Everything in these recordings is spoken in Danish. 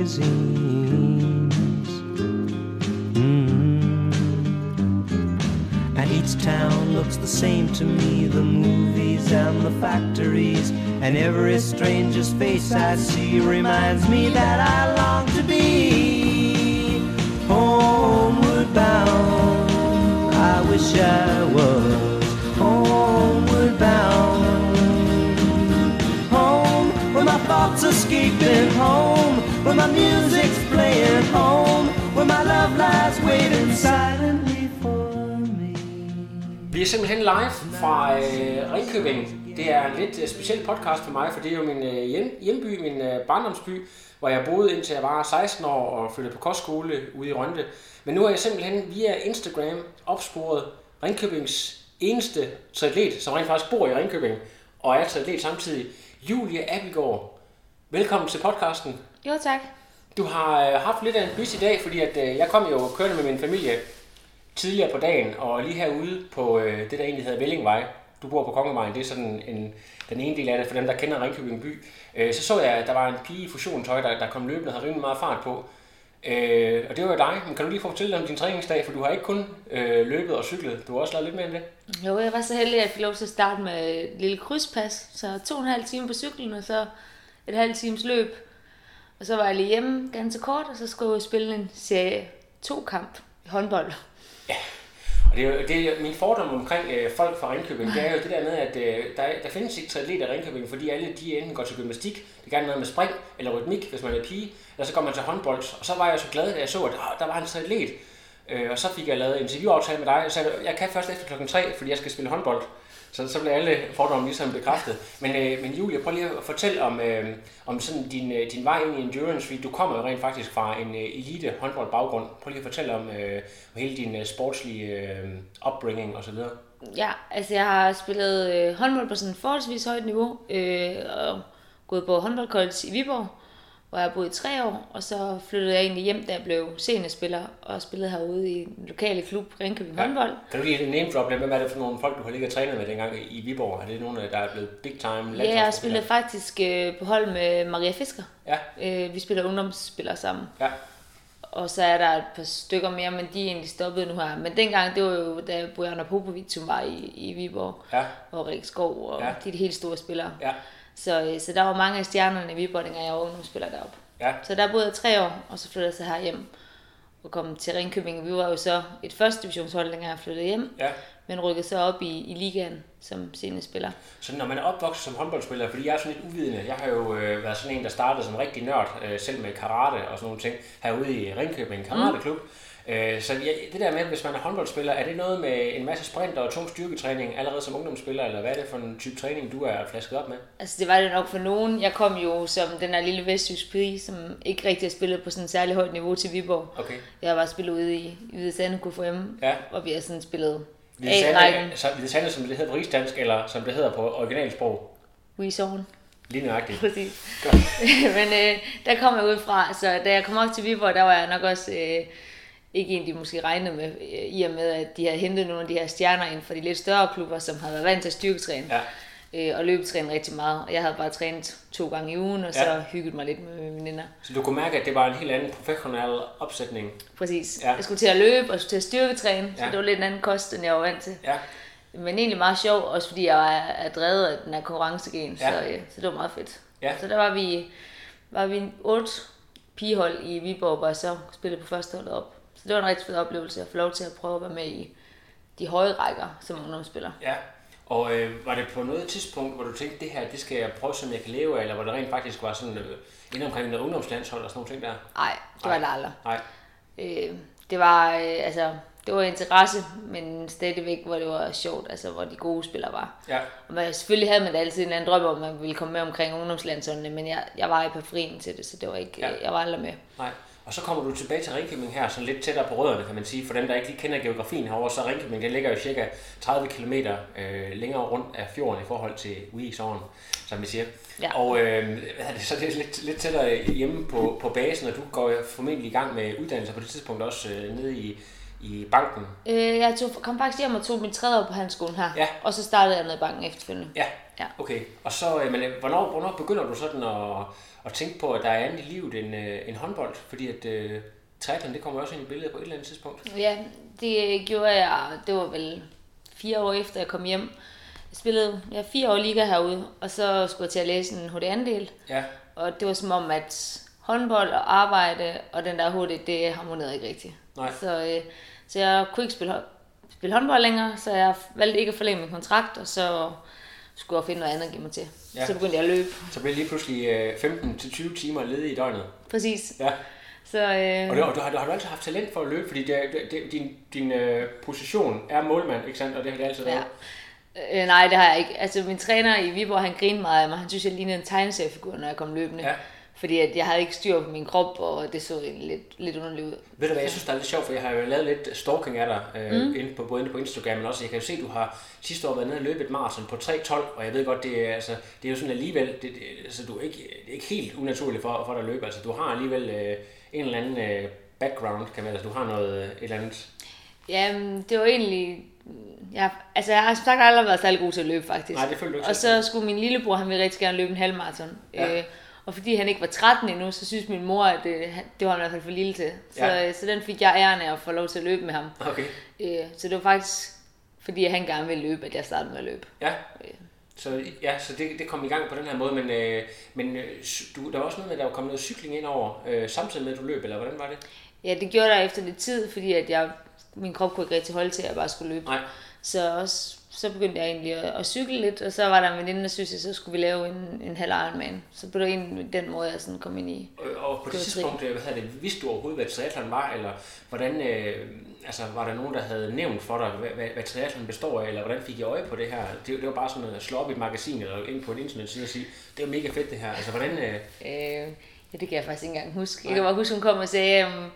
Magazines. Mm. And each town looks the same to me the movies and the factories. And every stranger's face I see reminds me that I long to be homeward bound. I wish I was homeward bound. Home, where my thoughts escaping. Home, where my music's playing. Home, where my love lies waiting silently for me. Vi er simpelthen live fra øh, Ringkøbing. Det er en lidt øh, speciel podcast for mig, for det er jo min øh, hjem, hjemby, min øh, barndomsby, hvor jeg boede indtil jeg var 16 år og flyttede på kostskole ude i Rønde. Men nu er jeg simpelthen via Instagram opsporet Ringkøbings eneste triatlet, som rent faktisk bor i Ringkøbing, og er triatlet samtidig, Julie Abigård. Velkommen til podcasten. Jo, tak. Du har øh, haft lidt af en busy dag, fordi at, øh, jeg kom jo kørende med min familie tidligere på dagen, og lige herude på øh, det, der egentlig hedder Vellingvej. Du bor på Kongevejen, det er sådan en, den ene del af det, for dem, der kender Ringkøbing by. Øh, så så jeg, at der var en pige i fusionstøj, der, der kom løbende og havde rimelig meget fart på. Øh, og det var jo dig, men kan du lige fortælle om din træningsdag, for du har ikke kun øh, løbet og cyklet, du har også lavet lidt mere end det. Jo, jeg var så heldig, at jeg fik lov til at starte med et lille krydspas. Så to og en halv time på cyklen, og så et halvt times løb. Og så var jeg lige hjemme ganske kort, og så skulle jeg spille en serie 2-kamp i håndbold. Ja. Og det er, jo- det er min fordom omkring øh, folk fra Ringkøbing, det er jo det der med, at øh, der, der findes ikke triatleter i Ringkøbing, fordi alle de enten går til gymnastik, det gerne noget med spring eller rytmik, hvis man er pige, eller så går man til håndbold. Og så var jeg så glad, da jeg så, at åh, der var en triatlet. Øh, og så fik jeg lavet en interviewaftale med dig, og sagde, jeg kan først efter klokken 3, fordi jeg skal spille håndbold. Så, så blev alle fordomme ligesom bekræftet. Men, øh, men Julia, prøv lige at fortælle om, øh, om sådan din, øh, din vej ind i endurance, fordi du kommer jo rent faktisk fra en øh, elite håndboldbaggrund. Prøv lige at fortælle om øh, om hele din øh, sportslige øh, upbringing osv. Ja, altså jeg har spillet øh, håndbold på sådan et forholdsvis højt niveau, øh, og gået på håndboldcollege i Viborg, hvor jeg boet i tre år, og så flyttede jeg egentlig hjem, da jeg blev seniorspiller, og spillede herude i den lokale klub Ringkøbing ja. Håndbold. Kan du lige name drop? Hvem er det for nogle folk, du har ligget og trænet med dengang i Viborg? Er det nogle, der er blevet big time Ja, jeg spillet faktisk øh, på hold med Maria Fisker. Ja, Øh, vi spiller ungdomsspillere sammen. ja. Og så er der et par stykker mere, men de er egentlig stoppet nu her. Men dengang, det var jo da Bojana Popovic som var i, i Viborg, Ja. og Rik Skov, og Ja. de er de helt store spillere. Ja. Så, øh, så der var mange af stjernerne i Viborg, dengang jeg var ungdomsspiller deroppe. Ja. Så der boede jeg tre år, og så flyttede jeg så her hjem og kom til Ringkøbing. Vi var jo så et første divisionshold, dengang jeg flyttede hjem, ja. Men rykkede så op i, i ligaen som seniorspiller. Så når man er opvokset som håndboldspiller, fordi jeg er sådan lidt uvidende, jeg har jo øh, været sådan en, der startede som rigtig nørd, øh, selv med karate og sådan nogle ting, herude i Ringkøbing, en karateklub. Mm. Øh, så ja, det der med, hvis man er håndboldspiller, er det noget med en masse sprint og tung styrketræning allerede som ungdomsspiller, eller hvad er det for en type træning, du er flasket op med? Altså det var det nok for nogen. Jeg kom jo som den her lille vestjysk pige, som ikke rigtig har spillet på sådan et særligt højt niveau til Viborg. Okay. Jeg var spillet ude i i Hvide Sande KFM, Ja. og vi har sådan spillet Hvide Sande, som det hedder på rigsdansk, eller som det hedder på originalsprog? Weezone. Lige nøjagtigt. Præcis. Men øh, der kom jeg ud fra, så da jeg kom op til Viborg, der var jeg nok også øh, ikke en, de måske regnede med, øh, i og med, at de havde hentet nogle af de her stjerner ind fra de lidt større klubber, som havde været vant til at styrketræne. Ja. Øh, og løbetræne rigtig meget. Og jeg havde bare trænet to gange i ugen, og så Ja. hygget mig lidt med mine veninder. Så du kunne mærke, at det var en helt anden professionel opsætning. Præcis. Ja. Jeg skulle til at løbe, og jeg skulle til at styrketræne, så Ja. det var lidt en anden kost, end jeg var vant til. Ja. Men egentlig meget sjov, også fordi jeg er, er drevet af den her konkurrencegen, Ja. så, øh, så det var meget fedt. Ja. Så der var vi, var vi en otte pigehold i Viborg, jeg så spillede på første holdet op. Så det var en rigtig fed oplevelse at få lov til at prøve at være med i de høje rækker som ungdomsspiller. Ja, og øh, var det på noget tidspunkt, hvor du tænkte, det her, det skal jeg prøve, som jeg kan leve af, eller hvor det rent faktisk var sådan øh, inde omkring noget ungdomslandshold og sådan nogle ting der? Nej, det var det aldrig. Nej, Øh, det var, øh, altså, det var interesse, men stadigvæk, hvor det var sjovt, altså hvor de gode spillere var. Ja. Og man, selvfølgelig havde man da altid en eller anden drøm om, at man ville komme med omkring ungdomslandsholdene, men jeg, jeg var i periferien til det, så det var ikke, Ja. ja. jeg var aldrig med. Nej. Og så kommer du tilbage til Ringkøbing her, sådan lidt tættere på rødderne, kan man sige. For dem, der ikke lige kender geografien herovre, så Ringkøbing, det ligger jo cirka 30 km øh, længere rundt af fjorden i forhold til Uisåren, som vi siger. Ja. Og øh, så det er lidt, lidt tættere hjemme på, på basen, og du går formentlig i gang med uddannelse på det tidspunkt også øh, nede i, i banken. Øh, jeg tog, kom faktisk hjem og tog min tredje år på handelsskolen her, Ja. og så startede jeg i banken efterfølgende. Ja, Ja. okay. Og så, øh, men øh, hvornår, hvornår begynder du sådan at, at tænke på, at der er andet i livet end, øh, end håndbold? Fordi at øh, triathlon, det kommer også ind i billedet på et eller andet tidspunkt. Ja, det gjorde jeg, det var vel fire år efter jeg kom hjem. Jeg spillede ja, fire år liga herude, og så skulle jeg til at læse en HD-andel. Ja, Og det var som om, at håndbold og arbejde og den der HD, det harmonerede ikke rigtigt. Nej. Så, øh, så jeg kunne ikke spille, spille håndbold længere, så jeg valgte ikke at forlænge min kontrakt, og så skulle jeg finde noget andet at give mig til. Ja. Så begyndte jeg at løbe. så bliver lige pludselig øh, 15-20 timer ledig i døgnet. Præcis. Ja. Så, øh, Og du, du, har, har du altid haft talent for at løbe, fordi det, det, din, din øh, position er målmand, ikke sandt? Og det har det altid været. Ja. Øh, nej, det har jeg ikke. Altså, min træner i Viborg, han grinede meget af mig. Han synes, jeg lignede en tegneseriefigur, når jeg kom løbende. Ja. Fordi at jeg havde ikke styr på min krop, og det så egentlig lidt, lidt underligt ud. Ved du hvad, jeg synes, det er lidt sjovt, for jeg har jo lavet lidt stalking af dig, øh, mm. inde på, både inde på Instagram, men også, jeg kan jo se, at du har sidste år været nede og løbet et maraton på 3.12, og jeg ved godt, det er, altså, det er jo sådan alligevel, det, det, altså, du er ikke, det er ikke helt unaturligt for, for dig at løbe, altså du har alligevel øh, en eller anden øh, background, kan man, altså du har noget, øh, et eller andet, Jamen, det var egentlig... Jeg, altså, jeg har som sagt aldrig været særlig god til at løbe, faktisk. Nej, det følte du ikke Og så skulle min lillebror, han ville rigtig gerne løbe en halvmarathon. Ja. Øh, og fordi han ikke var 13 endnu, så synes min mor, at det, han- det var han i hvert fald for lille til. Så, Ja. ja. så den fik jeg æren af at få lov til at løbe med ham. okay, Øh, så det var faktisk, fordi han gerne ville løbe, at jeg startede med at løbe. ja. Så, ja, så det, det kom i gang på den her måde, men, øh, men øh, du, der var også noget med, at der var kommet noget cykling ind over, øh, samtidig med, at du løb, eller hvordan var det? Ja, det gjorde der efter lidt tid, fordi at jeg, min krop kunne ikke rigtig holde til, at jeg bare skulle løbe. Nej. Så også, så begyndte jeg egentlig at, at cykle lidt, og så var der en veninde, der synes, at så skulle vi lave en, en halv Ironman. Så blev det egentlig den måde, jeg sådan kom ind i. Og- Og på det tidspunkt, øh, hvad havde det, vidste du overhovedet, hvad triathlon var, eller hvordan, øh, altså var der nogen, der havde nævnt for dig, hvad, hvad, hvad triathlon består af, eller hvordan fik I øje på det her? Det, det var bare sådan at slå op i et magasin, eller ind på et internetside og sige, det er mega fedt det her, altså hvordan, øh, Øh, ja, det kan jeg faktisk ikke engang huske. Jeg kan bare huske, hun kom og sagde, om,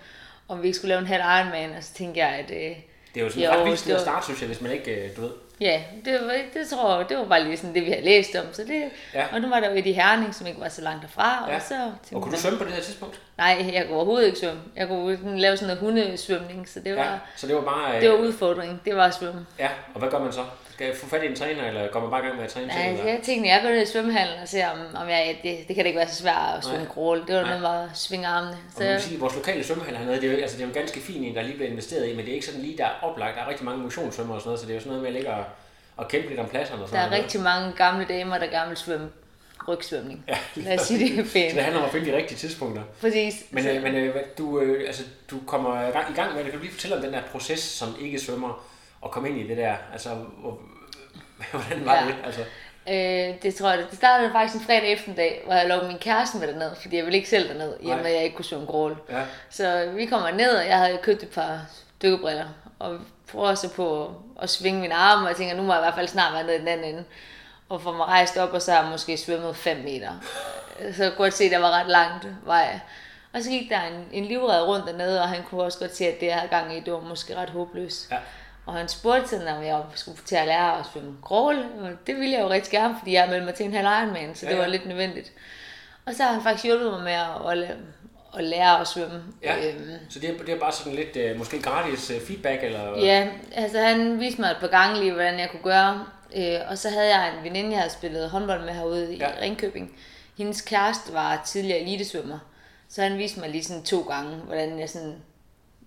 om vi ikke skulle lave en halv Ironman, og så tænkte jeg, at øh, det er jo sådan Jo, ret vildt at starte, synes jeg, hvis man ikke, øh, du ved, ja, det, var, det tror jeg, det var bare lige sådan det, vi havde læst om. Så det, Ja. Og nu var der jo et i Herning, som ikke var så langt derfra, Ja. og så og kunne du svømme på det her tidspunkt? Nej, jeg kunne overhovedet ikke svømme. Jeg kunne lave sådan noget hundesvømning, så det var, Ja, så det var bare, øh, det var udfordringen. Det var at svømme. ja, og hvad gør man så? Skal jeg få fat i en træner, eller går man bare i gang med at træne selv? Nej, eller? jeg tænkte, jeg går ned i svømmehallen og ser, om, om jeg, det, det kan da ikke være så svært at svømme crawl. Det var noget bare at svinge armene. Og man kan Så, sige, at vores lokale svømmehal hernede, det er, jo, altså, det er jo en ganske fin en, der lige bliver investeret i, men det er ikke sådan lige, der er oplagt. Der er rigtig mange motionssvømmere og sådan noget, så det er jo sådan noget med at ligge og, og kæmpe lidt om pladserne og der sådan er noget. rigtig mange gamle damer, der gerne vil svømme rygsvømning. Ja, Lad os sige det er Så pænt. det handler om at finde de rigtige tidspunkter. Præcis. Men, så, øh, men øh, du, øh, altså, du kommer i gang- i gang med det. Kan du lige fortælle om den der proces, som ikke svømmer, og komme ind i det der? Altså, hvor, hvordan var Ja. det? Altså, øh, det tror jeg, det startede faktisk en fredag eftermiddag, hvor jeg lukkede min kæreste med derned, fordi jeg ville ikke selv derned, i og med at jeg ikke kunne svømme crawl. ja. Så vi kommer ned, og jeg havde købt et par dykkerbriller, og prøver så på at svinge mine arme, og jeg tænker, nu må jeg i hvert fald snart være nede i den anden ende. Og får mig rejst op, og så har jeg måske svømmet 5 meter. Så jeg kunne godt se, at der var ret langt vej. Og så gik der en, en livred rundt dernede, og han kunne også godt se, at det jeg havde gang i, det var måske ret håbløst. Ja. Og han spurgte sådan, om jeg skulle til at lære at svømme crawl. Og det ville jeg jo rigtig gerne, fordi jeg meldte mig til en halv Ironman, så det Ja, ja. var lidt nødvendigt. Og så har han faktisk hjulpet mig med at, at, at lære at svømme. ja. Øhm, Så det er, det er bare sådan lidt, øh, måske gratis øh, feedback, eller? Ja, altså han viste mig et par gange lige, hvordan jeg kunne gøre. Øh, og så havde jeg en veninde, jeg havde spillet håndbold med herude i Ja. Ringkøbing. Hendes kæreste var tidligere elitesvømmer. Så han viste mig lige sådan to gange, hvordan jeg sådan,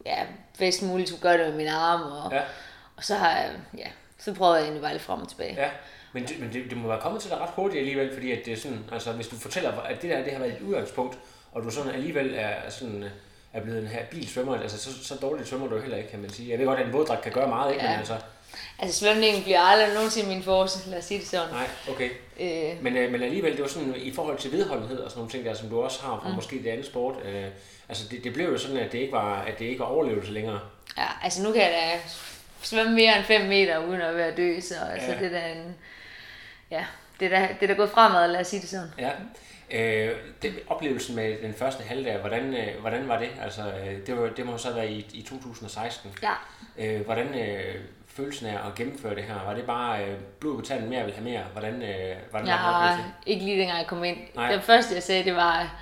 ja, bedst muligt skulle gøre det med mine arme. Og, Ja. og så har jeg, ja, så prøvede jeg egentlig bare lidt frem og tilbage. Ja, men, det, men det, det må være kommet til dig ret hurtigt alligevel, fordi at det er sådan, altså hvis du fortæller, at det der det har været et udgangspunkt, og du sådan alligevel er sådan øh, er blevet en her bilsvømmer, altså så, så dårligt svømmer du heller ikke, kan man sige. Jeg ved godt, at en våddragt kan gøre meget, ikke? Ja. Men altså, Altså svømningen bliver aldrig nogensinde min force, lad os sige det sådan. nej, okay. Øh, Men, øh, men alligevel, det var sådan, i forhold til vedholdenhed og sådan nogle ting der, som du også har fra mm. måske det andet sport, øh, altså det, det blev jo sådan, at det ikke var, at det ikke var overlevelse længere. Ja, altså nu kan jeg da svømme mere end 5 meter uden at være død, så altså, Ja. det er da en... Ja, det er da, det er da gået fremad, lad os sige det sådan. Ja. Øh, det, oplevelsen med den første halvdag, hvordan, øh, hvordan var det? Altså, øh, det, var, det må så være i, i 2016. Ja. Øh, hvordan øh, følelsen af at gennemføre det her? Var det bare øh, blod på tanden mere, vil have mere? Hvordan, øh, hvordan Jeg var det ikke lige dengang jeg kom ind. Nej. Det første jeg sagde, det var,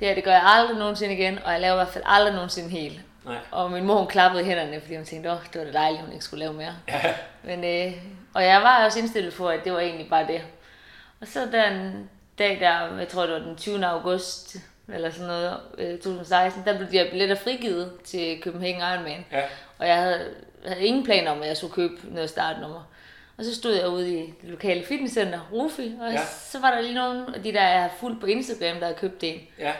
det her det gør jeg aldrig nogensinde igen, og jeg laver i hvert fald aldrig nogensinde helt. Nej. Og min mor hun klappede i hænderne, fordi hun tænkte, åh, det var da dejligt, hun ikke skulle lave mere. Men, øh, og jeg var også indstillet på, at det var egentlig bare det. Og så den dag der, jeg tror det var den 20. august, eller sådan noget, øh, 2016, der blev de her billetter frigivet til Copenhagen Ironman. Ja. Og jeg havde, havde ingen planer om, at jeg skulle købe noget startnummer. Og så stod jeg ude i det lokale fitnesscenter, Rufi, og Ja. så var der lige nogle af de der, jeg har fulgt på Instagram, der havde købt en. Ja.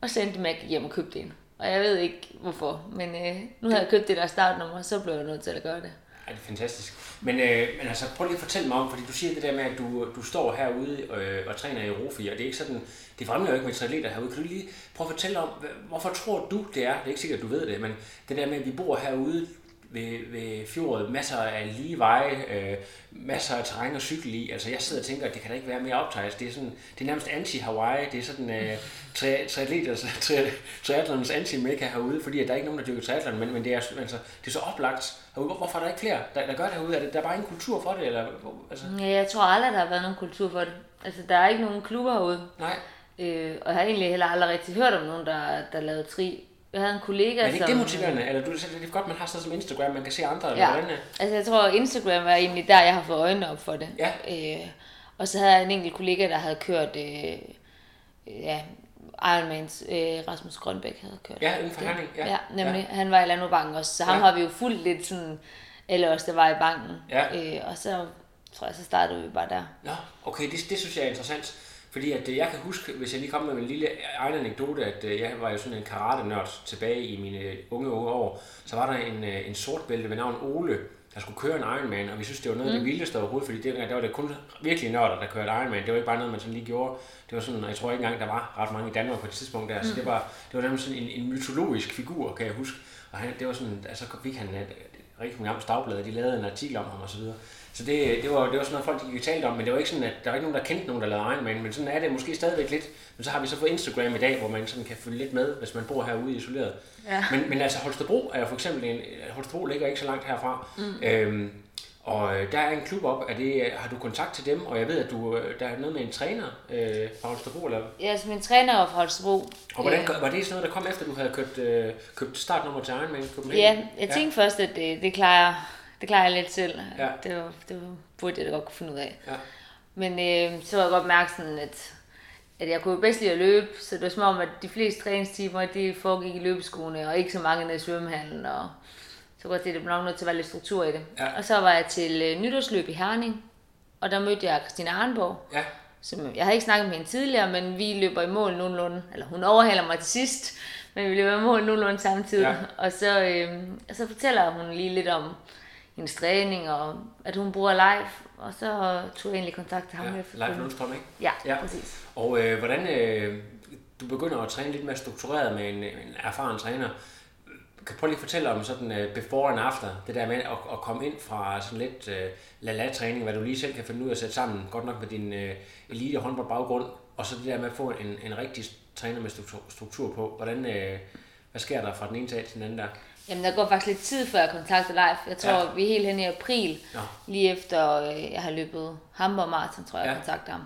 Og så endte det med, at jeg gik hjem og købte en. Og jeg ved ikke hvorfor, men øh, nu har jeg købt det der startnummer, så blev jeg nødt til at gøre det. Ja, det er fantastisk. Men, øh, men altså, prøv lige at fortælle mig om, fordi du siger det der med, at du, du står herude øh, og træner i Rofi, og det er ikke sådan, det fremgår jo ikke med triatleter herude. Kan du lige prøve at fortælle om, hvorfor tror du det er? Det er ikke sikkert, at du ved det, men det der med, at vi bor herude ved, ved fjordet, masser af lige veje, øh, masser af terræn at cykle i. Altså jeg sidder og tænker, at det kan da ikke være mere optaget. Det er, sådan, det er nærmest anti-Hawaii. Det er sådan øh, tri- triatleters, tri- triathlons anti-mekka herude, fordi at der er ikke nogen, der dyrker triathlon, men, men det, er, altså, det er så oplagt. herude. Hvor- Hvorfor er der ikke flere, der, der gør det herude? Er det, der er bare ingen kultur for det? Eller, altså, Ja, jeg tror aldrig, der har været nogen kultur for det. Altså, der er ikke nogen klubber herude. nej. Øh, og jeg har egentlig heller aldrig rigtig hørt om nogen, der, der lavede tri. Jeg havde en kollega, Men er det ikke som... demotiverende? Eller du, det er godt, man har sådan som Instagram, man kan se andre, eller Ja, hvordan? altså jeg tror, Instagram var egentlig der, jeg har fået øjnene op for det. Ja. Øh, og så havde jeg en enkelt kollega, der havde kørt, øh, ja, Ironmans, øh, Rasmus Grønbæk havde kørt. Ja, inden for. Herning, ja. Ja, nemlig. Han var i Landbrugbanken også, så ham Ja. har vi jo fuldt lidt sådan, alle os, der var i banken. Ja. Øh, og så tror jeg, så startede vi bare der. Nå, okay, det, det synes jeg er interessant. Fordi at øh, jeg kan huske, hvis jeg lige kommer med en lille egen anekdote, at øh, jeg var jo sådan en karate-nørd tilbage i mine unge unge år. Så var der en, øh, en sort bælte ved navn Ole, der skulle køre en Ironman, og vi synes, det var noget af det vildeste overhovedet, fordi dengang der var det kun virkelig nørder, der kørte Ironman. Det var ikke bare noget, man sådan lige gjorde. Det var sådan, og jeg tror ikke engang, der var ret mange i Danmark på et tidspunkt der, så det var, det var nærmest sådan en, en mytologisk figur, kan jeg huske. Og han, det var sådan, altså så fik han rigtig mange Amts Dagblad, de lavede en artikel om ham og så videre. Så det, det, var, det var sådan noget, folk gik talt om, men det var ikke sådan, at der var ikke nogen, der kendte nogen, der lavede Ironman, men sådan er det måske stadigvæk lidt. Men så har vi så på Instagram i dag, hvor man sådan kan følge lidt med, hvis man bor herude isoleret. Ja. Men, men altså Holstebro er jo for eksempel en, Holstebro ligger ikke så langt herfra. Mm. Øhm, og øh, der er en klub op, er det, har du kontakt til dem? Og jeg ved, at du, øh, der er noget med en træner øh, fra Holstebro, eller? Ja, altså min træner var fra Holstebro. Og hvordan, Øh, var det sådan noget, der kom efter, du havde købt, øh, købt startnummer til Ironman Copenhagen? Ja, jeg tænkte først, at det, det, klarer, det klarer jeg lidt selv. Ja. Det, var, det var, burde jeg da godt kunne finde ud af. Ja. Men øh, så var jeg godt mærke sådan, at, at jeg kunne bedst lide at løbe, så det var som om, at de fleste træningstimer, de foregik i løbeskoene, og ikke så mange nede i svømmehallen, og så godt det, nok nødt til at være lidt struktur i det. Ja. Og så var jeg til øh, nytårsløb i Herning, og der mødte jeg Christina Arnborg, Ja, som, jeg har ikke snakket med hende tidligere, men vi løber i mål nogenlunde, eller hun overhaler mig til sidst, men vi løber i mål nogenlunde samtidig. Ja. Og, så, øh, så fortæller hun lige lidt om hendes træning, og at hun bruger live, og så tog jeg egentlig kontakt til ham. ja. Leif Lundstrøm, ikke? Ja, Ja. præcis. Og øh, hvordan øh, du begynder at træne lidt mere struktureret med en, en erfaren træner. Kan du prøve lige at fortælle om sådan uh, before and after, det der med at, at komme ind fra sådan lidt uh, la-la-træning, hvad du lige selv kan finde ud af at sætte sammen, godt nok med din uh, elite håndbold baggrund, og så det der med at få en, en rigtig træner med struktur, struktur på. Hvordan, uh, hvad sker der fra den ene dag til den anden der? Jamen, der går faktisk lidt tid, før jeg kontakter Leif. Jeg tror, Ja. ja. vi er helt hen i april, Nå. lige efter øh, jeg har løbet Hamburg Marathon, tror jeg, jeg Ja. kontakter ham.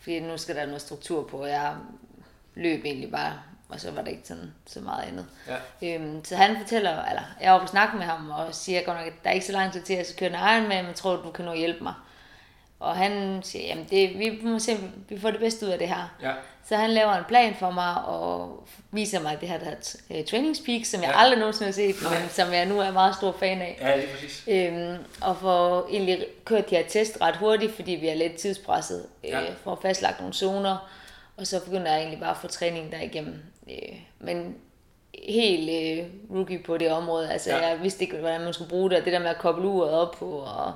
Fordi nu skal der noget struktur på, og jeg løb egentlig bare, og så var der ikke sådan så meget andet. Ja. Øhm, så han fortæller, eller jeg var på snak med ham, og siger godt nok, at der er ikke så lang tid til, at jeg skal køre en Ironman, men tror du, du kan nå hjælpe mig? Og han siger, jamen det, vi må se, vi får det bedste ud af det her. Ja. Så han laver en plan for mig, og viser mig det her, der hedder uh, Trainingspeak, som jeg Ja. aldrig nogensinde har set, men som jeg nu er meget stor fan af. Ja, det er præcis. Øhm, og får egentlig kørt de her test ret hurtigt, fordi vi er lidt tidspresset, øh, Ja. for at fastlagt nogle zoner, og så begynder jeg egentlig bare at få træning derigennem. Øh, men helt øh, rookie på det område, altså ja. jeg vidste ikke, hvordan man skulle bruge det, og det der med at koble uret op på, og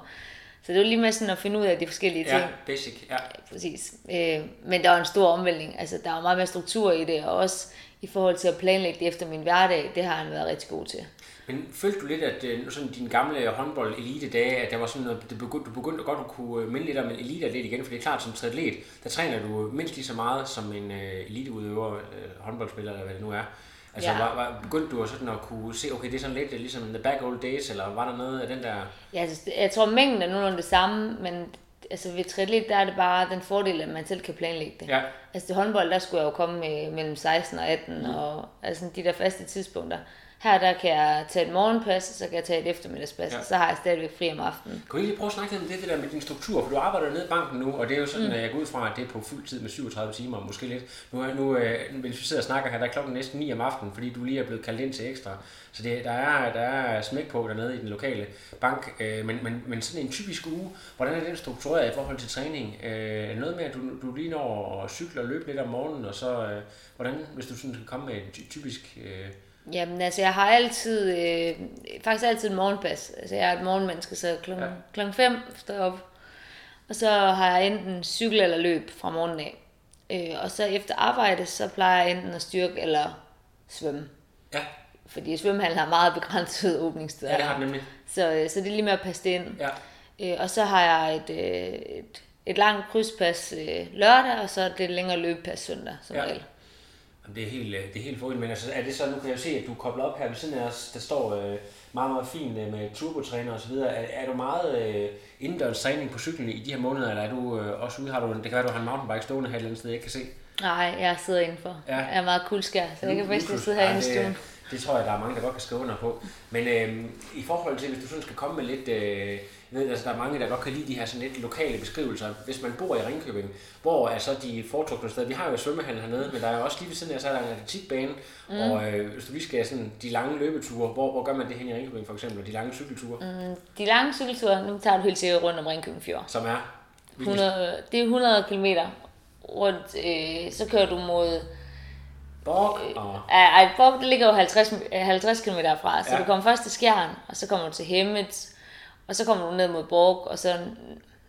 så det var lige med sådan at finde ud af de forskellige ting. Ja, basic. Ja. Præcis. Øh, men der var en stor omvæltning. Altså, der var meget mere struktur i det, og også i forhold til at planlægge det efter min hverdag, det har han været rigtig god til. Men følte du lidt, at øh, sådan dine gamle håndbold elite dage, at der var sådan noget, det begyndte, du begyndte godt at kunne øh, minde lidt om en eliteatlet igen, for det er klart, som triatlet, der træner du mindst lige så meget som en øh, eliteudøver, håndboldspiller, eller hvad det nu er. Altså, Ja. var, var, begyndte du sådan at kunne se, okay, det er sådan lidt ligesom the back old days, eller var der noget af den der... Ja, altså, jeg tror, mængden er nogenlunde det samme, men altså, ved triatlet, der er det bare den fordel, at man selv kan planlægge det. Ja. Altså til håndbold, der skulle jeg jo komme med, mellem 16 og 18, mm. og altså de der faste tidspunkter. Her der kan jeg tage et morgenpas, og så kan jeg tage et eftermiddagspas, Ja. ja. så har jeg stadigvæk fri om aftenen. Kan vi lige prøve at snakke lidt om det, det der med din struktur? For du arbejder nede i banken nu, og det er jo sådan, mm. at jeg går ud fra, at det er på fuld tid med 37 timer, måske lidt. Nu, er, nu øh, hvis vi sidder og snakker her, der er klokken næsten 9 om aftenen, fordi du lige er blevet kaldt ind til ekstra. Så det, der, er, der er smæk på dernede i den lokale bank. Øh, men, men, men sådan en typisk uge, hvordan er den struktureret i forhold til træning? Øh, er det noget med, at du, du lige når at cykle og løbe lidt om morgenen, og så øh, hvordan, hvis du sådan skal komme med en ty- typisk... Øh, Jamen altså, jeg har altid, øh, faktisk altid et morgenpas. Altså jeg er et morgenmenneske, så klokken, Ja. klokken 5 står jeg op. Og så har jeg enten cykel eller løb fra morgenen af. Øh, og så efter arbejde, så plejer jeg enten at styrke eller svømme. ja, Fordi svømmehallen har meget begrænset åbningstider. ja, det har den nemlig. Så, øh, så det er lige med at passe det ind. Ja. Øh, og så har jeg et, øh, et, et langt krydspas øh, lørdag, og så et lidt længere løbepas søndag, som ja. regel. Det er helt, øh, det er helt forrygende, men altså, er det så, nu kan jeg se, at du er koblet op her ved siden af os, der står øh, meget, meget fint øh, med turbotræner og så videre. Er, er du meget øh, indendørs træning på cyklen i de her måneder, eller er du øh, også ude, har du, det kan være, du har en mountainbike stående her et eller andet sted, jeg ikke kan se? Nej, jeg sidder indenfor. Ja. Jeg er meget kuldskær, så jeg kan bedst sidde herinde i stuen. Det, tror jeg, der er mange, der godt kan skrive under på. Men øh, i forhold til, hvis du sådan skal komme med lidt... Øh, jeg ved, altså, der er mange, der godt kan lide de her sådan lidt lokale beskrivelser. Hvis man bor i Ringkøbing, hvor er så de foretrukne steder? Vi har jo svømmehallen hernede, men der er jo også lige ved siden af, så er der en atletikbane. Mm. Og øh, hvis du lige skal sådan de lange løbeture, hvor, hvor gør man det hen i Ringkøbing for eksempel? Og de lange cykelture, mm. De lange cykelture, nu tager du helt sikkert rundt om Ringkøbing Fjord. som er... 100, det er 100 km rundt, øh, så kører du mod... Borg og... Ej, Borg, det ligger jo 50, øh, 50 km derfra, så Ja. ja. du kommer først til Skjern, og så kommer du til Hemmet, og så kommer du ned mod Borg, og så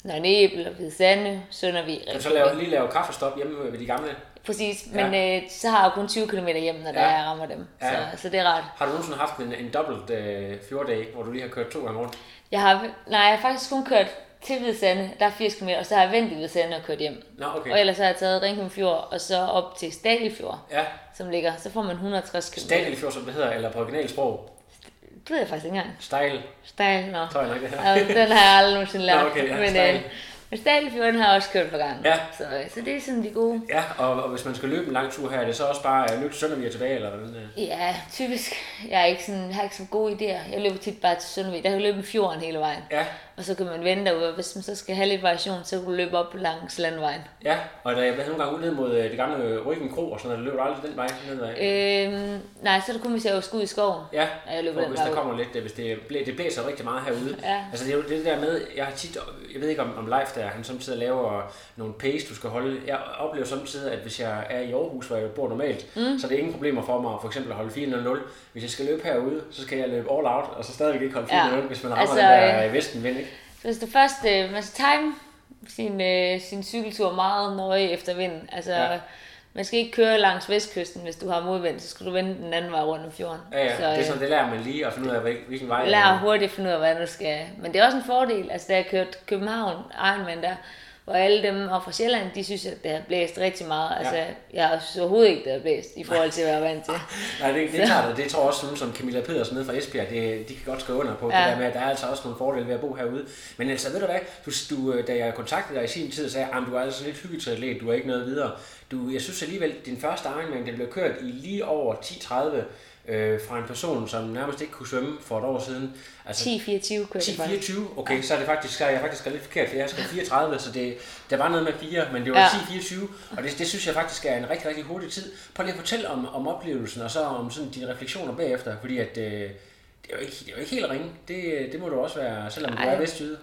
Nørre Nebel og Hvide Sande, Søndervig, Kan du så lave, lige lave kaffestop hjemme ved de gamle? Præcis, Ja. men øh, så har jeg kun 20 km hjem, når Ja. der jeg rammer dem. Ja. Så, så det er rart. Har du nogensinde haft en, en dobbelt øh, fjorddag, hvor du lige har kørt to gange rundt? Jeg har, nej, jeg har faktisk kun kørt til Hvide Sande, der er 80 km, og så har jeg ventet i Hvide Sande og kørt hjem. Nå, okay. Og ellers har jeg taget Ringkøbing Fjord, og så op til Stagelfjord, Ja, som ligger, så får man 160 km. Stadelfjord, som det hedder, eller på originalsprog. Det ved jeg faktisk ikke engang. Stejl, Stejl, nå. tror jeg nok, det hedder. Ja, den har jeg aldrig nogensinde lært. Nå, okay, ja, men, Stejl. øh, men Stagelfjorden har jeg også kørt på gang. Ja. Så, øh, så det er sådan de gode. Ja, og, og hvis man skal løbe en lang tur her, er det så også bare øh, løb til Søndervig tilbage, eller hvordan? øh? Ja, typisk. Jeg er ikke sådan, har ikke så gode idéer. Jeg løber tit bare til Søndervig. Der kan jeg løbe fjorden hele vejen. Ja, Og så kan man vende derude, og hvis man så skal have lidt variation, så kan du løbe op langs landvejen. ja, og da jeg var nogle gange ude ned mod øh, det gamle Ryggen Kro, og sådan noget, løb du aldrig den vej nedad? Øhm, nej, så er det kun, hvis jeg skal ud i skoven. Ja, Ja, jeg løber for den hvis der ud. kommer lidt, øh, hvis det, blæ, det blæser rigtig meget herude. Ja. Altså det er jo det der med, jeg har tit, jeg ved ikke om, om Leif der, han samtidig laver nogle pace, du skal holde. Jeg oplever samtidig, at hvis jeg er i Aarhus, hvor jeg bor normalt, mm. så er det ingen problemer for mig for eksempel at holde 4.00. Hvis jeg skal løbe herude, så skal jeg løbe all out, og så stadigvæk ikke holde 4.00, Ja. hvis man rammer Altså, den der øh, vestenvind, hvis du først, øh, man skal time sin, øh, sin cykeltur meget nøje efter vinden. Altså, Ja. man skal ikke køre langs vestkysten, hvis du har modvind, så skal du vende den anden vej rundt om fjorden. Ja, ja, så, det er øh, sådan, det lærer man lige at finde ud af, hvil- hvilken vej. Lær hurtigt at finde ud af, hvad du skal. Men det er også en fordel. Altså, da jeg kørte København Ironman der, hvor alle dem op fra Sjælland, de synes, at det har blæst rigtig meget. Altså, jeg synes overhovedet ikke, det har blæst, i forhold til, hvad jeg er vant til. Nej, det, det er klart, og det tror jeg også nogen som Camilla Pedersen nede fra Esbjerg, det, de kan godt skrive under på, ja. det Ja. der med, at der er altså også nogle fordele ved at bo herude. Men altså, ved du hvad, du, du, da jeg kontaktede dig i sin tid, sagde jeg, du er altså lidt hyggetræatlet, du er ikke noget videre. Du, jeg synes alligevel, din første Ironman, den blev kørt i lige over 10.30 øh, fra en person, som nærmest ikke kunne svømme for et år siden. Altså, 10-24 kørte jeg faktisk. 10-24, okay, så er det faktisk, så jeg faktisk skrevet lidt forkert, for jeg har skrevet 34, så det, der var noget med 4, men det var Ja. 10-24, og det, det synes jeg faktisk er en rigtig, rigtig hurtig tid. Prøv lige at fortælle om, om oplevelsen, og så om sådan dine refleksioner bagefter, fordi at, øh, det, er jo ikke, det er jo ikke helt ringe, det, det må du også være, selvom du Ej. er vestjyde.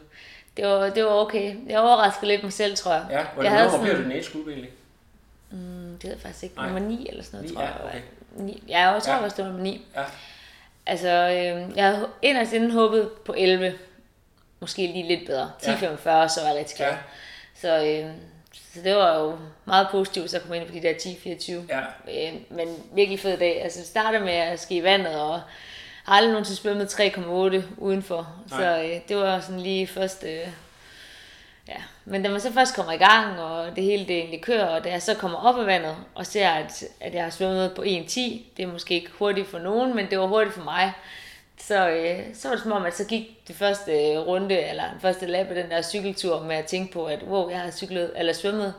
Det var, det var okay. Jeg overraskede lidt mig selv, tror jeg. Ja, jeg hvordan havde nummer bliver sådan, du den group egentlig? mm, det ved jeg faktisk ikke, Nej. nummer 9 eller sådan noget, Ni, tror jeg. ja, okay. Ni. Ja, jeg tror Ja. også, det var nummer 9. Ja, Altså, øh, jeg havde inderst inden håbet på 11. Måske lige lidt bedre. 10.45, Ja. så var jeg rigtig glad. Ja. Så, øh, så det var jo meget positivt, så at komme ind på de der 10-24. Ja. Øh, men virkelig fed dag. Altså, det starter med at ske i vandet, og har aldrig nogensinde svømmet 3,8 udenfor. Nej. Så øh, det var sådan lige først... Øh, ja. Men da man så først kommer i gang, og det hele det egentlig kører, og da jeg så kommer op af vandet og ser, at, at jeg har svømmet på 1.10, det er måske ikke hurtigt for nogen, men det var hurtigt for mig. Så, øh, så var det som om, at så gik det første øh, runde, eller den første lap af den der cykeltur, med at tænke på, at wow, jeg har cyklet, eller svømmet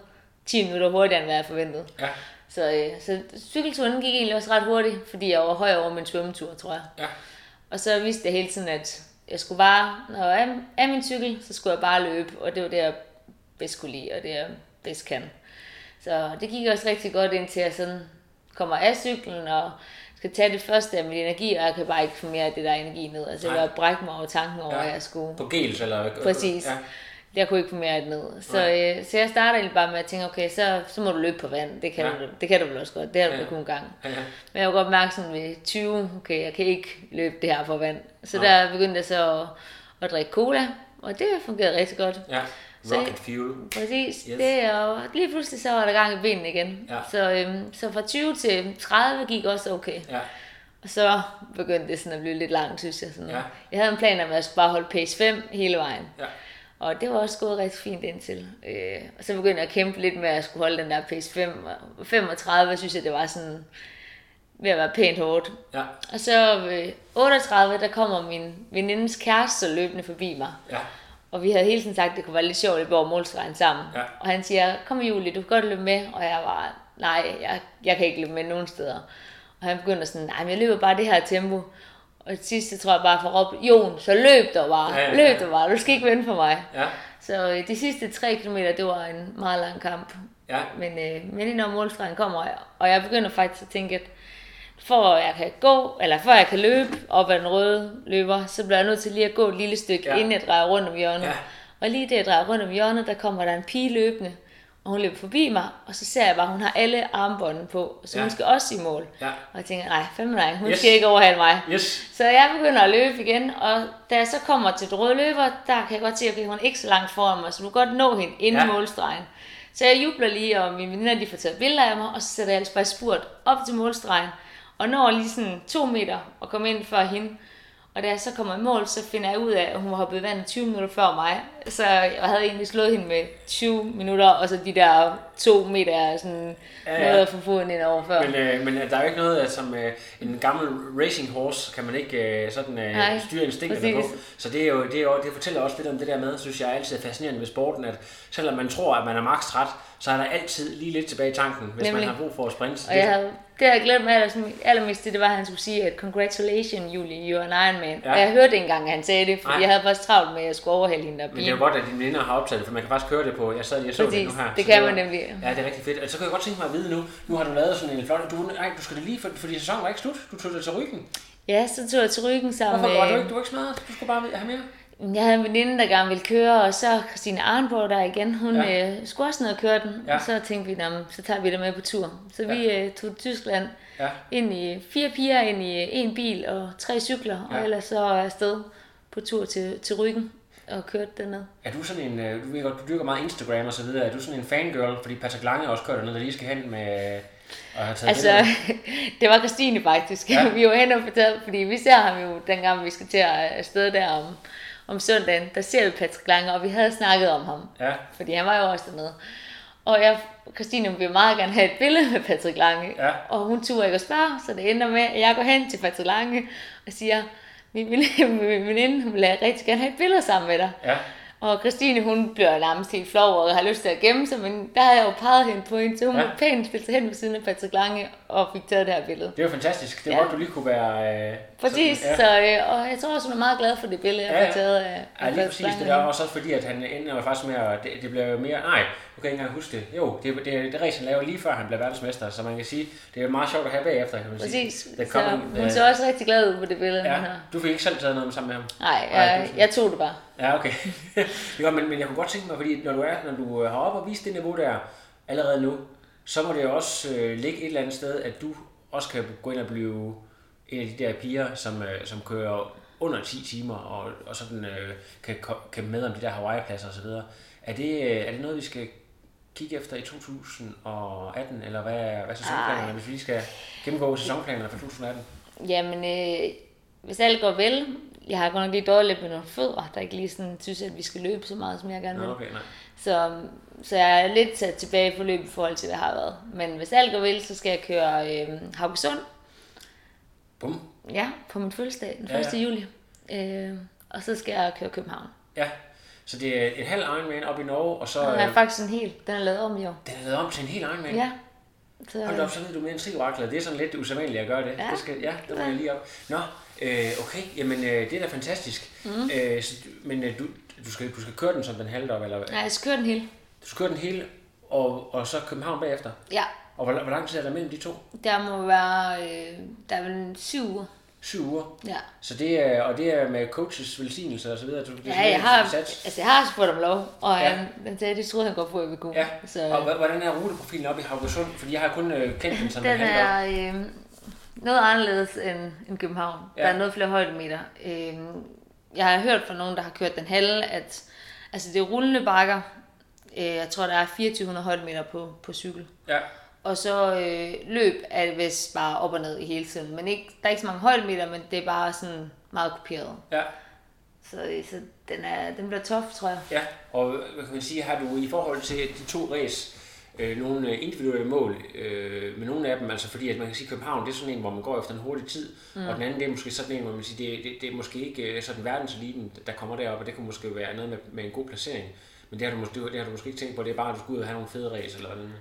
10 minutter hurtigere, end hvad jeg forventede. Ja. Så, øh, så cykelturen gik egentlig også ret hurtigt, fordi jeg var høj over min svømmetur, tror jeg. Ja. Og så vidste jeg hele tiden, at jeg skulle bare, når jeg er af min cykel, så skulle jeg bare løbe, og det var det, jeg bedst kunne lide, og det jeg bedst kan. Så det gik også rigtig godt indtil jeg sådan kommer af cyklen, og skal tage det første af min energi, og jeg kan bare ikke få mere af det der energi ned. Altså jeg Nej. var brække mig over tanken over, Ja. at jeg skulle På gels, eller... Præcis. Ja. Jeg kunne ikke få mere af det ned. Så, Nej. øh, så jeg starter egentlig bare med at tænke, okay, så, så må du løbe på vand. Det kan, Ja. du, det kan du vel også godt. Det har du Ja. kun en gang. Ja, ja. Men jeg var godt mærke sådan ved 20, okay, jeg kan ikke løbe det her på vand. Så Nej. der begyndte jeg så at, at drikke cola, og det fungerede rigtig godt. ja. Så- Rocket fuel. Præcis, Yes. det jo, lige pludselig så var der gang i benene igen. Ja. Så, øhm, så fra 20 til 30 gik også okay. Ja. Og så begyndte det sådan at blive lidt langt, synes jeg. Sådan. Ja. Jeg havde en plan om, at jeg skulle bare holde pace 5 hele vejen. Ja. Og det var også gået rigtig fint indtil. Øh, og så begyndte jeg at kæmpe lidt med, at jeg skulle holde den der pace 5. Og 35 synes jeg, det var sådan ved at være pænt hårdt. Ja. Og så ved 38, der kommer min venindes kæreste løbende forbi mig. Ja. Og vi havde hele tiden sagt, at det kunne være lidt sjovt, at går målstregen sammen. Ja. Og han siger, kom Julie, du kan godt løbe med. Og jeg var, nej, jeg, jeg kan ikke løbe med nogen steder. Og han begynder sådan, nej, men jeg løber bare det her tempo. Og sidst, tror jeg bare for råbe, Jon, så løb der bare, Ja, ja, ja, løb der bare, du skal ikke vente for mig. Ja. Så øh, de sidste 3 km, det var en meget lang kamp. Ja. Men, øh, men når målstregen kommer, og jeg begynder faktisk at tænke, at for at jeg kan gå, eller for at jeg kan løbe op ad den røde løber, så bliver jeg nødt til lige at gå et lille stykke, ja. inden jeg drejer rundt om hjørnet. Ja. Og lige det, jeg drejer rundt om hjørnet, der kommer der en pige løbende, og hun løber forbi mig, og så ser jeg bare, at hun har alle armbåndene på, så Ja. hun skal også i mål. Ja. Og jeg tænker, nej, fandme nej, hun Yes. skal ikke overhale mig. Yes. Så jeg begynder at løbe igen, og da jeg så kommer til den røde løber, der kan jeg godt se, at okay, hun er ikke så langt foran mig, så du kan godt nå hende inden Ja. målstregen. Så jeg jubler lige, og mine veninder de får taget billeder af mig, og så sætter jeg altså bare spurt op til målstregen, og når lige sådan to meter og kommer ind før hende. Og da jeg så kommer i mål, så finder jeg ud af, at hun var hoppet i vandet 20 minutter før mig. Så jeg havde egentlig slået hende med 20 minutter, og så de der to meter sådan Ja, ja, noget at få foden ind over før. Men, øh, men øh, der er jo ikke noget, øh, som øh, en gammel racing horse kan man ikke øh, sådan øh, Nej, styre instinkterne på. Så det, er jo, det, er jo, det fortæller også lidt om det der med, synes jeg er altid fascinerende ved sporten, at selvom man tror, at man er maks træt, så er der altid lige lidt tilbage i tanken, hvis Nemlig. man har brug for at sprinte. Og jeg havde, det jeg glædet mig aller, allermest til, det var, at han skulle sige, at congratulations, Julie, you're an Ironman. Ja. Og jeg hørte ikke engang, at han sagde det, fordi Nej. Nej. jeg havde faktisk travlt med, at jeg skulle overhale hende der det er jo godt, at dine veninder har optaget det, for man kan faktisk høre det på, jeg sad og så det nu her. det kan var- man nemlig. Ja, det er rigtig fedt. Og så kan jeg godt tænke mig at vide nu, nu har du lavet sådan en flot, du, nej, du skal det lige, for, fordi sæsonen var ikke slut, du tog det til ryggen. Ja, så tog jeg til ryggen sammen Hvorfor var du ikke, du var ikke smadret? Du skulle bare have mere? Jeg havde en veninde, der gerne ville køre, og så Christine Arnborg der igen, hun Ja. ja. øh, skulle også ned og køre den. Ja. Ja. Og så tænkte vi, "Nå, men så tager vi det med på tur. Så vi øh, tog til Tyskland Ja. ind i fire piger, ind i en bil og tre cykler, Ja. og ellers så jeg afsted på tur til, til ryggen og kørte derned. Er du sådan en, øh, du ved godt, du dyrker meget Instagram og så videre, er du sådan en fangirl, fordi Patrick Lange også kører derned, der lige skal hen med og have taget Altså, billeder? det var Christine faktisk. Ja. Vi var hen og fortalte, fordi vi ser ham jo, dengang vi skal til at afsted der om, om søndagen, der ser vi Patrick Lange, og vi havde snakket om ham. Ja. Fordi han var jo også dernede. Og jeg, Christine ville meget gerne have et billede med Patrick Lange. Ja. Og hun turde ikke at spørge, så det ender med, at jeg går hen til Patrick Lange og siger, min veninde, vil rigtig gerne have et billede sammen med dig. Ja. Og Christine, hun bliver nærmest helt flov og har lyst til at gemme sig, men der havde jeg jo peget hende på hende, så hun ja. pænt stille sig hen ved siden af Patrick Lange og fik taget det her billede. Det jo fantastisk. Det er Ja. godt, du lige kunne være... Øh, Præcis, sådan, så, øh, og jeg tror også, hun er meget glad for det billede, jeg Ja, har ja. taget af, Ja, lige Patrick præcis. Det er også fordi, at han ender faktisk med at... Det, det bliver mere... Nej, du kan ikke engang huske det. Jo, det, det, det, det race, han laver lige før han blev verdensmester, så man kan sige, det er meget sjovt at have bagefter, kan man sige. Præcis, så hun øh, så også rigtig glad ud på det billede, Ja, har. du fik ikke selv taget noget sammen med ham? Nej, Nej, jeg, tog det bare. Ja, okay. jo, men, men jeg kunne godt tænke mig, fordi når du er, når du øh, har op og vist det niveau der allerede nu, så må det også øh, ligge et eller andet sted, at du også kan gå ind og blive en af de der piger, som, øh, som kører under 10 timer, og, og sådan øh, kan, kan med om de der Hawaii-pladser osv. Er det, øh, er det noget, vi skal kigge efter i 2018, eller hvad hvad er sæsonplanerne, Ej. hvis vi skal gennemgå sæsonplanerne for 2018? Jamen, øh, hvis alt går vel, jeg har godt nok lige dårligt med nogle fødder, der ikke lige sådan synes, at vi skal løbe så meget, som jeg gerne vil. Nå, okay, nej. Så, så jeg er lidt sat tilbage i forløb i forhold til, hvad jeg har været. Men hvis alt går vel, så skal jeg køre øh, Haugesund. Bum. Ja, på min fødselsdag, den Ja, 1. ja. juli. Øh, og så skal jeg køre København. Ja, så det er et halvt Ironman op i Norge, og så... Den er Øh, faktisk en hel, den er lavet om i år. den er lavet om til en hel Ironman. Ja. Så, Hold op, så ved du mere end tre orakler. Det er sådan lidt usædvanligt at gøre det. Ja. Det skal, ja, det må jeg lige op. Nå, øh, okay, jamen øh, det er da fantastisk. Mm. Øh, så, men øh, du, du, skal, du skal køre den som den halvt op, eller hvad? nej, jeg skal køre den hele. Du skal køre den hele, og, og så København bagefter. Ja, Og hvor, hvor lang tid er der mellem de to? der må være, øh, der er vel syv uger. Syv uger. Ja. Så det er, og det er med coaches velsignelse og så videre. Du, det Ja, jeg har, sats. altså jeg har spurgt om lov, og Ja. han, han sagde, det troede han godt på, at vi kunne. Ja, Så, og hvordan er ruteprofilen oppe i Haugesund? Fordi jeg har kun øh, kendt den som den er øh, noget anderledes end, end København. Ja. Der er noget flere højdemeter. Øh, jeg har hørt fra nogen, der har kørt den halve, at altså det er rullende bakker. Øh, jeg tror, der er 2400 højdemeter på, på cykel. Ja, Og så øh, løb er det vist bare op og ned i hele tiden. Men ikke, der er ikke så mange højdemeter, men det er bare sådan meget kopieret. ja. Så, så den, er, den bliver tof, tror jeg. Ja, og hvad kan man sige, har du i forhold til de to race øh, nogle individuelle mål øh, med nogle af dem, altså fordi at man kan sige, at København det er sådan en, hvor man går efter en hurtig tid, mm. og den anden det er måske sådan en, hvor man siger, det, det, det er måske ikke øh, sådan verdenseliten, der kommer derop, og det kunne måske være noget med, med en god placering. Men det har, du måske, det har du måske ikke tænkt på, det er bare, at du skal ud og have nogle fede race eller hvordan.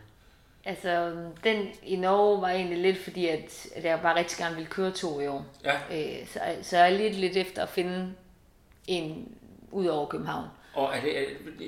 Altså, den i Norge var egentlig lidt fordi, at, at jeg bare rigtig gerne ville køre to i år. Ja, Øh, så, så jeg er lidt lidt efter at finde en ud over København. og er det, er,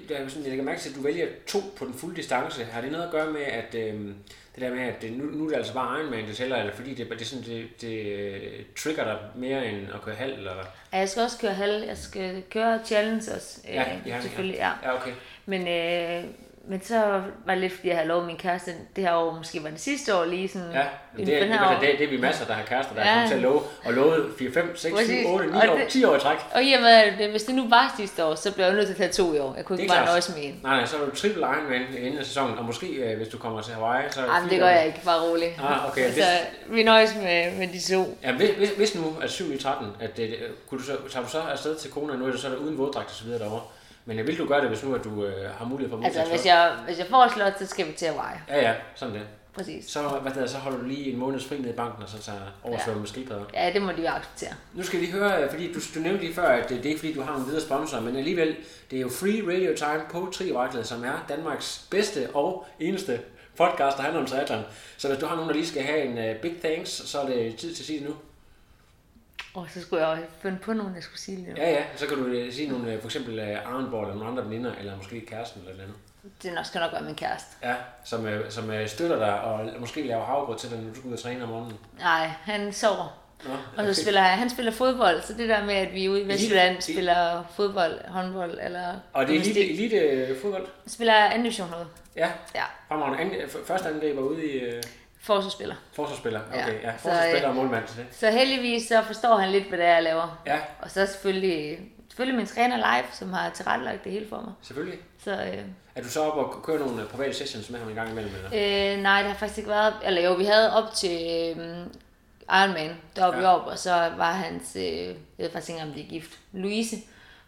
der er sådan, jeg lægger mærke til, at du vælger to på den fulde distance. Har det noget at gøre med, at øh, det der med, at øh, nu, nu er det altså bare Ironman, det tæller, eller fordi det, det, sådan, det, det øh, trigger dig mere end at køre halv, eller hvad? Ja, jeg skal også køre halv. Jeg skal køre challenge også. Øh, Ja, i Herning, selvfølgelig, ja. Ja, okay. Men, øh, men så var det lidt, fordi jeg havde lovet min kæreste, det her år måske var det sidste år lige sådan. Ja, det, for det, her det, det, det er vi masser, der har kærester, der Ja. kommet til at love, og lovet 4, 5, 6, 7, Præcis. 8, 9 Og år, det- 10 år i træk. Og i og med, at hvis det nu var sidste år, så blev jeg nødt til at tage to i år. Jeg kunne ikke er bare nøjes med en. Nej, nej, så er du triple Ironman inden af sæsonen, og måske øh, hvis du kommer til Hawaii, så er Ej, men det gør år. jeg ikke, bare rolig. Ah, okay, Altså, vi nøjes med, med de to. Ja, hvis, hvis, hvis nu at 7 i 13, at det, kunne du så, tager du så afsted til Kona, nu er så der uden våddragt og så videre derovre. Men vil du gøre det, hvis nu at du øh, har mulighed for at Altså, hvis jeg, hvis jeg får slot, så skal vi til Hawaii. Ja, ja, sådan det. Præcis. Så, hvad hedder, så holder du lige en måneds fri ned i banken, og så tager oversvømmet med skildpadder. Ja, det må de jo acceptere. Nu skal vi lige høre, fordi du, du nævnte lige før, at det, det er ikke fordi, du har nogle videre sponsor, men alligevel, det er jo Free Radio Time på Trioraklet, som er Danmarks bedste og eneste podcast, der handler om triathlon. Så hvis du har nogen, der lige skal have en uh, big thanks, så er det tid til at sige det nu. Og så skulle jeg finde på nogen, jeg skulle sige nu. Ja, ja, så kan du uh, sige nogle, uh, for eksempel uh, Arnborg eller nogle andre veninder, eller måske kæresten eller et eller andet. Det er nok, skal nok være min kæreste. Ja, som, som støtter dig og måske laver havregrød til dig, når du skal ud og træne om morgenen. Nej, han sover. Nå, Og så spiller han, han spiller fodbold, så det der med, at vi ude i Vestjylland spiller fodbold, håndbold eller Og det er elite, elite øh, fodbold? Spiller anden division noget. Ja, Ja, fremragende. Første angriber ude i forsvarsspiller. forsvarsspiller. Ja. Okay, ja, Så, forsvarsspiller øh, og målmand til det. Så heldigvis så forstår han lidt, hvad det er, jeg laver. Ja, Og så selvfølgelig, selvfølgelig min træner live, som har tilrettelagt det hele for mig. selvfølgelig. Så øh, Er du så oppe og køre nogle øh, private sessions med ham en gang imellem? Eller? øh, nej, det har faktisk ikke været... Eller jo, vi havde op til øh, Ironman, der var ja. vi Ja. op, og så var hans... Øh, jeg ved faktisk ikke, om de er gift. Louise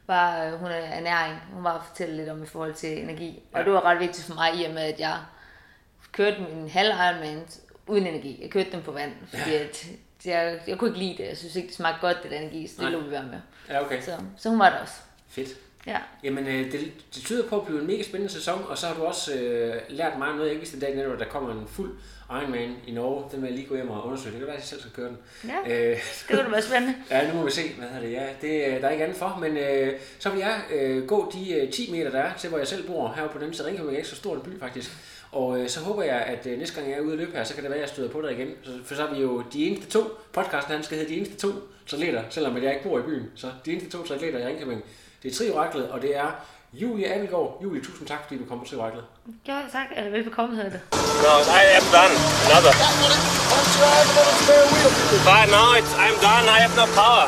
var, øh, hun er ernæring. Hun var at fortælle lidt om i forhold til energi. Og Ja. det var ret vigtigt for mig, i og med, at jeg kørte min halv Ironman uden energi. Jeg kørte den på vand, fordi ja. at jeg, jeg kunne ikke lide det. Jeg synes ikke, det smagte godt, det der energi, så det lå vi være med. Ja, okay. Så, så hun var der også. Fedt. Ja. Jamen, øh, det, det tyder på at blive en mega spændende sæson, og så har du også øh, lært mig noget, jeg ikke vidste en dag netop, at der kommer en fuld Ironman i Norge. Den vil jeg lige gå hjem og undersøge. Det kan være, at jeg selv skal køre den. Ja. Øh, Det kunne være spændende. Ja, nu må vi se, hvad hedder det. Ja, det, øh, der er ikke andet for, men øh, så vil jeg øh, gå de øh, 10 meter, der er til, hvor jeg selv bor, herude på den side. Ringkøbing ikke så stor en by, faktisk. Og øh, så håber jeg, at øh, næste gang jeg er ude at løbe her, så kan det være, at jeg støder på dig igen. Så, for så er vi jo de eneste to, podcasten han skal hedde de eneste to triatleter, selvom jeg ikke bor i byen. Så de eneste to triatleter i Ringkøbing. Det er Trioraklet, og det er Julie Abelgaard. Julie, tusind tak, fordi du kom på Trioraklet. Ja, tak. Eller velbekomme hedder det. No, I am done. Another. But no, it's, I'm done. I have no power.